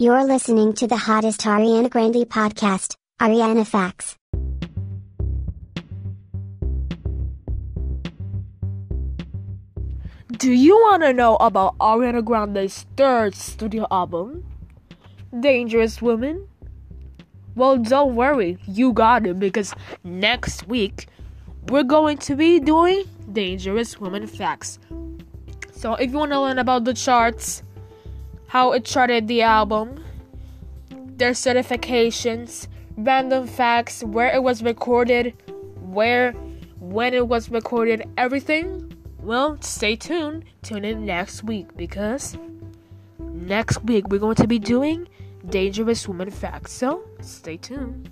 You're listening to the hottest Ariana Grande podcast, Ariana Facts. Do you want to know about Ariana Grande's third studio album, Dangerous Woman? Well, don't worry, you got it because next week we're going to be doing Dangerous Woman Facts. So, if you want to learn about the charts, how it charted the album, their certifications, random facts, where it was recorded, where, when it was recorded, everything, well, stay tuned. Tune in next week because next week we're going to be doing Dangerous Woman Facts. So, stay tuned.